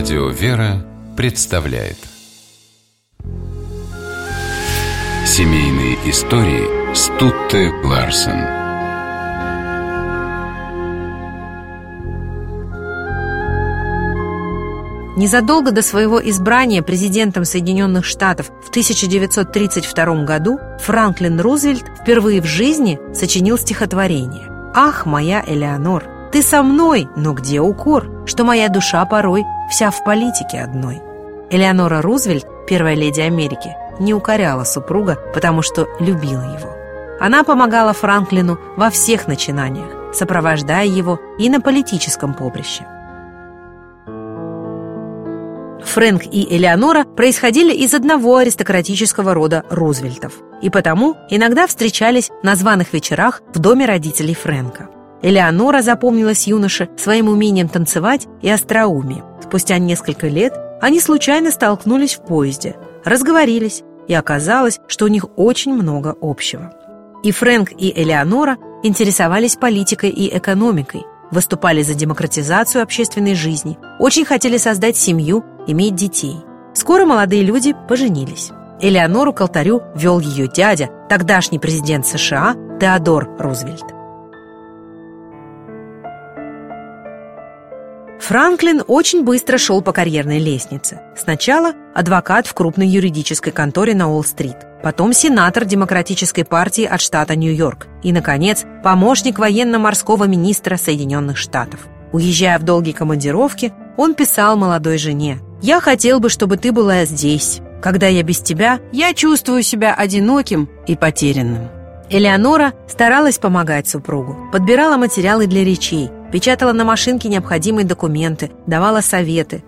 Радио «Вера» представляет. Семейные истории Стутте Ларсен. Незадолго до своего избрания президентом Соединенных Штатов в 1932 году Франклин Рузвельт впервые в жизни сочинил стихотворение «Ах, моя Элеонор, ты со мной, но где укор, что моя душа порой вся в политике одной?» Элеонора Рузвельт, первая леди Америки, не укоряла супруга, потому что любила его. Она помогала Франклину во всех начинаниях, сопровождая его и на политическом поприще. Фрэнк и Элеонора происходили из одного аристократического рода Рузвельтов и потому иногда встречались на званых вечерах в доме родителей Фрэнка. Элеонора запомнилась юноше своим умением танцевать и остроумием. Спустя несколько лет они случайно столкнулись в поезде, разговорились, и оказалось, что у них очень много общего. И Фрэнк, и Элеонора интересовались политикой и экономикой, выступали за демократизацию общественной жизни, очень хотели создать семью, иметь детей. Скоро молодые люди поженились. Элеонору к алтарю вел ее дядя, тогдашний президент США Теодор Рузвельт. Франклин очень быстро шел по карьерной лестнице. Сначала адвокат в крупной юридической конторе на Уолл-стрит, потом сенатор Демократической партии от штата Нью-Йорк и, наконец, помощник военно-морского министра Соединенных Штатов. Уезжая в долгие командировки, он писал молодой жене «Я хотел бы, чтобы ты была здесь. Когда я без тебя, я чувствую себя одиноким и потерянным». Элеонора старалась помогать супругу, подбирала материалы для речей, печатала на машинке необходимые документы, давала советы.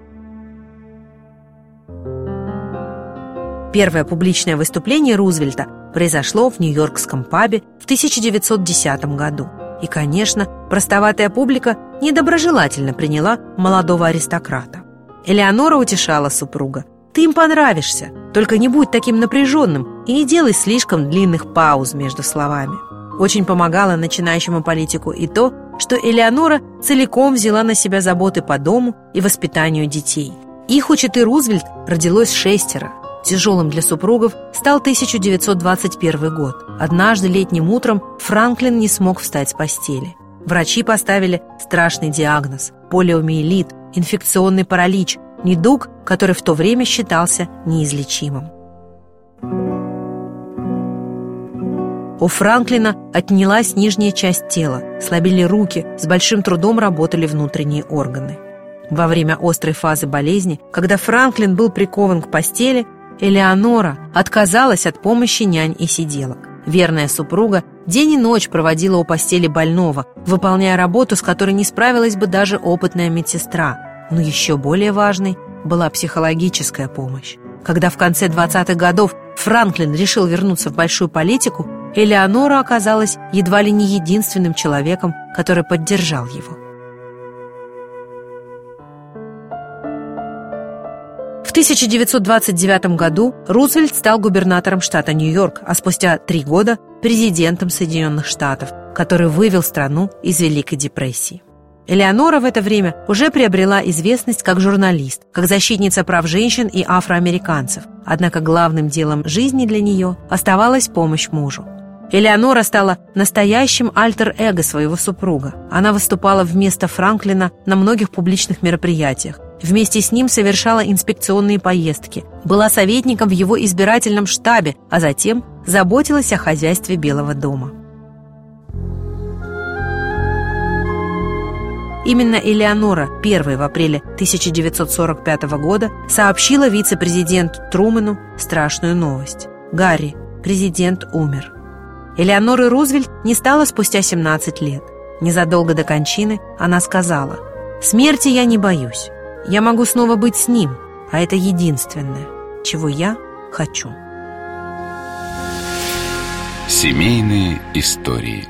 Первое публичное выступление Рузвельта произошло в Нью-Йоркском пабе в 1910 году. И, конечно, простоватая публика недоброжелательно приняла молодого аристократа. Элеонора утешала супруга. «Ты им понравишься, только не будь таким напряженным и не делай слишком длинных пауз между словами». Очень помогало начинающему политику и то, что Элеонора целиком взяла на себя заботы по дому и воспитанию детей. Их у Читы Рузвельт родилось шестеро. Тяжелым для супругов стал 1921 год. Однажды летним утром Франклин не смог встать с постели. Врачи поставили страшный диагноз – полиомиелит, инфекционный паралич, недуг, который в то время считался неизлечимым. У Франклина отнялась нижняя часть тела, слабели руки, с большим трудом работали внутренние органы. Во время острой фазы болезни, когда Франклин был прикован к постели, Элеонора отказалась от помощи нянь и сиделок. Верная супруга день и ночь проводила у постели больного, выполняя работу, с которой не справилась бы даже опытная медсестра. Но еще более важной была психологическая помощь. Когда в конце 20-х годов Франклин решил вернуться в большую политику, Элеонора оказалась едва ли не единственным человеком, который поддержал его. В 1929 году Рузвельт стал губернатором штата Нью-Йорк, а спустя три года – президентом Соединенных Штатов, который вывел страну из Великой депрессии. Элеонора в это время уже приобрела известность как журналист, как защитница прав женщин и афроамериканцев. Однако главным делом жизни для нее оставалась помощь мужу. Элеонора стала настоящим альтер-эго своего супруга. Она выступала вместо Франклина на многих публичных мероприятиях. Вместе с ним совершала инспекционные поездки, была советником в его избирательном штабе, а затем заботилась о хозяйстве Белого дома. Именно Элеонора первой в апреле 1945 года сообщила вице-президенту Трумэну страшную новость. Гарри, президент, умер. Элеоноры Рузвельт не стало спустя 17 лет. Незадолго до кончины она сказала «Смерти я не боюсь. Я могу снова быть с ним, а это единственное, чего я хочу». Семейные истории